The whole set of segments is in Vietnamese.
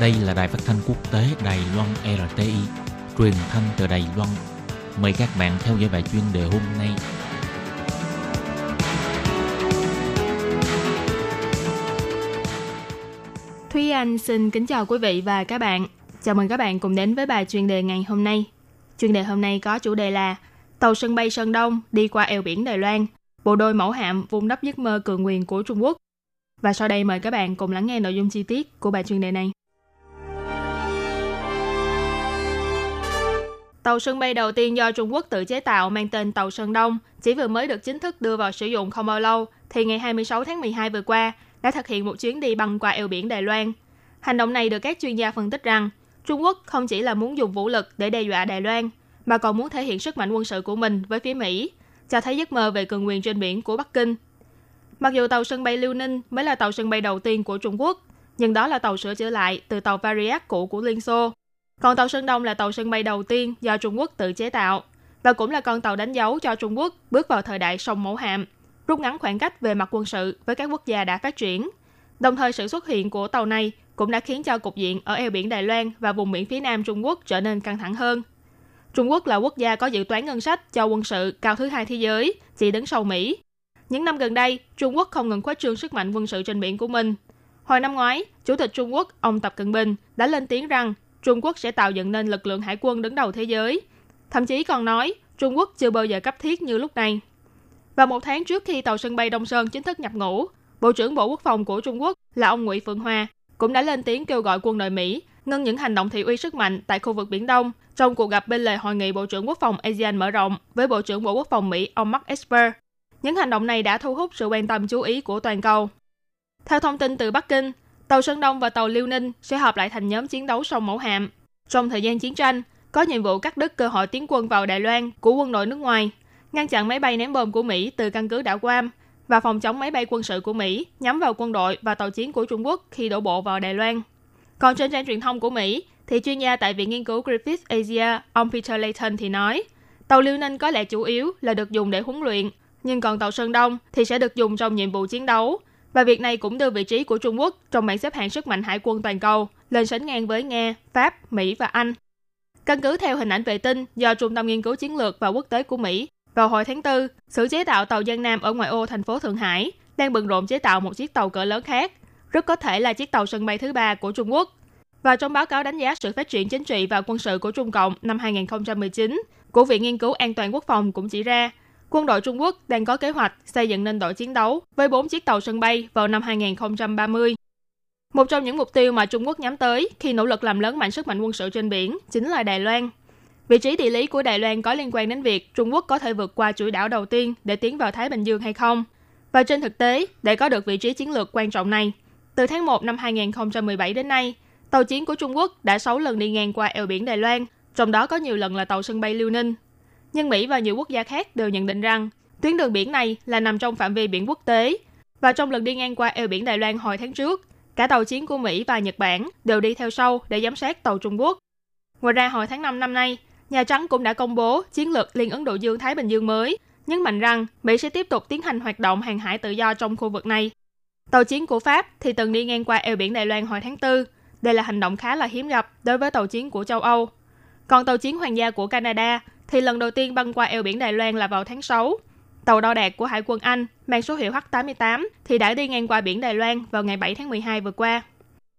Đây là đài phát thanh quốc tế Đài Loan RTI, truyền thanh từ Đài Loan. Mời các bạn theo dõi bài chuyên đề hôm nay. Thúy Anh xin kính chào quý vị và các bạn. Chào mừng các bạn cùng đến với bài chuyên đề ngày hôm nay. Chuyên đề hôm nay có chủ đề là Tàu sân bay Sơn Đông đi qua eo biển Đài Loan, bộ đôi mẫu hạm vun đắp giấc mơ cường quyền của Trung Quốc. Và sau đây mời các bạn cùng lắng nghe nội dung chi tiết của bài chuyên đề này. Tàu sân bay đầu tiên do Trung Quốc tự chế tạo mang tên Tàu Sơn Đông chỉ vừa mới được chính thức đưa vào sử dụng không bao lâu, thì ngày 26 tháng 12 vừa qua đã thực hiện một chuyến đi băng qua eo biển Đài Loan. Hành động này được các chuyên gia phân tích rằng Trung Quốc không chỉ là muốn dùng vũ lực để đe dọa Đài Loan, mà còn muốn thể hiện sức mạnh quân sự của mình với phía Mỹ, cho thấy giấc mơ về cường quyền trên biển của Bắc Kinh. Mặc dù tàu sân bay Liêu Ninh mới là tàu sân bay đầu tiên của Trung Quốc, nhưng đó là tàu sửa chữa lại từ tàu Variac cũ của Liên Xô. Còn tàu Sơn Đông là tàu sân bay đầu tiên do Trung Quốc tự chế tạo và cũng là con tàu đánh dấu cho Trung Quốc bước vào thời đại sông mẫu hạm, rút ngắn khoảng cách về mặt quân sự với các quốc gia đã phát triển. Đồng thời sự xuất hiện của tàu này cũng đã khiến cho cục diện ở eo biển Đài Loan và vùng biển phía nam Trung Quốc trở nên căng thẳng hơn. Trung Quốc là quốc gia có dự toán ngân sách cho quân sự cao thứ hai thế giới, chỉ đứng sau Mỹ. Những năm gần đây, Trung Quốc không ngừng khuếch trương sức mạnh quân sự trên biển của mình. Hồi năm ngoái, Chủ tịch Trung Quốc ông Tập Cận Bình đã lên tiếng rằng Trung Quốc sẽ tạo dựng nên lực lượng hải quân đứng đầu thế giới. Thậm chí còn nói Trung Quốc chưa bao giờ cấp thiết như lúc này. Và một tháng trước khi tàu sân bay Đông Sơn chính thức nhập ngũ, Bộ trưởng Bộ Quốc phòng của Trung Quốc là ông Ngụy Phượng Hoa cũng đã lên tiếng kêu gọi quân đội Mỹ ngưng những hành động thị uy sức mạnh tại khu vực Biển Đông trong cuộc gặp bên lề hội nghị Bộ trưởng Quốc phòng ASEAN mở rộng với Bộ trưởng Bộ Quốc phòng Mỹ ông Mark Esper. Những hành động này đã thu hút sự quan tâm chú ý của toàn cầu. Theo thông tin từ Bắc Kinh, tàu Sơn Đông và tàu Liêu Ninh sẽ hợp lại thành nhóm chiến đấu sông mẫu hạm. Trong thời gian chiến tranh, có nhiệm vụ cắt đứt cơ hội tiến quân vào Đài Loan của quân đội nước ngoài, ngăn chặn máy bay ném bom của Mỹ từ căn cứ đảo Guam và phòng chống máy bay quân sự của Mỹ nhắm vào quân đội và tàu chiến của Trung Quốc khi đổ bộ vào Đài Loan. Còn trên trang truyền thông của Mỹ, thì chuyên gia tại Viện Nghiên cứu Griffith Asia, ông Peter Layton thì nói, tàu Liêu Ninh có lẽ chủ yếu là được dùng để huấn luyện, nhưng còn tàu Sơn Đông thì sẽ được dùng trong nhiệm vụ chiến đấu. Và việc này cũng đưa vị trí của Trung Quốc trong bảng xếp hạng sức mạnh hải quân toàn cầu lên sánh ngang với Nga, Pháp, Mỹ và Anh. Căn cứ theo hình ảnh vệ tinh do Trung tâm Nghiên cứu Chiến lược và Quốc tế của Mỹ, vào hồi tháng 4, xưởng chế tạo tàu Giang Nam ở ngoại ô thành phố Thượng Hải đang bận rộn chế tạo một chiếc tàu cỡ lớn khác, rất có thể là chiếc tàu sân bay thứ ba của Trung Quốc. Và trong báo cáo đánh giá sự phát triển chính trị và quân sự của Trung Cộng năm 2019 của Viện Nghiên cứu An toàn Quốc phòng cũng chỉ ra, quân đội Trung Quốc đang có kế hoạch xây dựng nên đội chiến đấu với 4 chiếc tàu sân bay vào năm 2030. Một trong những mục tiêu mà Trung Quốc nhắm tới khi nỗ lực làm lớn mạnh sức mạnh quân sự trên biển chính là Đài Loan. Vị trí địa lý của Đài Loan có liên quan đến việc Trung Quốc có thể vượt qua chuỗi đảo đầu tiên để tiến vào Thái Bình Dương hay không. Và trên thực tế, để có được vị trí chiến lược quan trọng này, từ tháng 1 năm 2017 đến nay, tàu chiến của Trung Quốc đã 6 lần đi ngang qua eo biển Đài Loan, trong đó có nhiều lần là tàu sân bay Liêu Ninh. Nhưng Mỹ và nhiều quốc gia khác đều nhận định rằng tuyến đường biển này là nằm trong phạm vi biển quốc tế. Và trong lần đi ngang qua eo biển Đài Loan hồi tháng trước, cả tàu chiến của Mỹ và Nhật Bản đều đi theo sau để giám sát tàu Trung Quốc. Ngoài ra hồi tháng 5 năm nay, Nhà Trắng cũng đã công bố chiến lược Liên Ấn Độ Dương Thái Bình Dương mới, nhấn mạnh rằng Mỹ sẽ tiếp tục tiến hành hoạt động hàng hải tự do trong khu vực này. Tàu chiến của Pháp thì từng đi ngang qua eo biển Đài Loan hồi tháng 4. Đây là hành động khá là hiếm gặp đối với tàu chiến của châu Âu. Còn tàu chiến hoàng gia của Canada thì lần đầu tiên băng qua eo biển Đài Loan là vào tháng 6. Tàu đo đạc của Hải quân Anh mang số hiệu H-88 thì đã đi ngang qua biển Đài Loan vào ngày 7 tháng 12 vừa qua.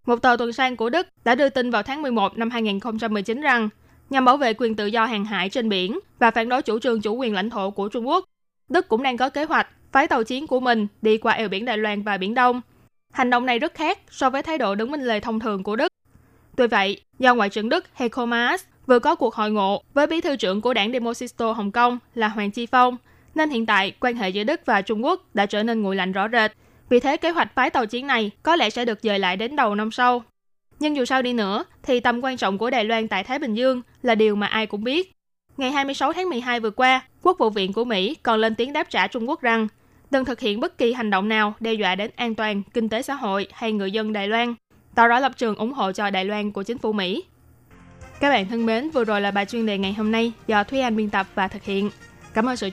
Một tàu tuần sang của Đức đã đưa tin vào tháng 11 năm 2019 rằng nhằm bảo vệ quyền tự do hàng hải trên biển và phản đối chủ trương chủ quyền lãnh thổ của Trung Quốc. Đức cũng đang có kế hoạch phái tàu chiến của mình đi qua eo biển Đài Loan và Biển Đông. Hành động này rất khác so với thái độ đứng minh lề thông thường của Đức. Tuy vậy, do Ngoại trưởng Đức Heiko Maas vừa có cuộc hội ngộ với bí thư trưởng của đảng Demosisto Hồng Kông là Hoàng Chi Phong, nên hiện tại quan hệ giữa Đức và Trung Quốc đã trở nên nguội lạnh rõ rệt. Vì thế kế hoạch phái tàu chiến này có lẽ sẽ được dời lại đến đầu năm sau. Nhưng dù sao đi nữa, thì tầm quan trọng của Đài Loan tại Thái Bình Dương là điều mà ai cũng biết. Ngày 26 tháng 12 vừa qua, Quốc vụ viện của Mỹ còn lên tiếng đáp trả Trung Quốc rằng đừng thực hiện bất kỳ hành động nào đe dọa đến an toàn, kinh tế xã hội hay người dân Đài Loan, tỏ rõ lập trường ủng hộ cho Đài Loan của chính phủ Mỹ. Các bạn thân mến, vừa rồi là bài chuyên đề ngày hôm nay do Thúy Anh biên tập và thực hiện. Cảm ơn sự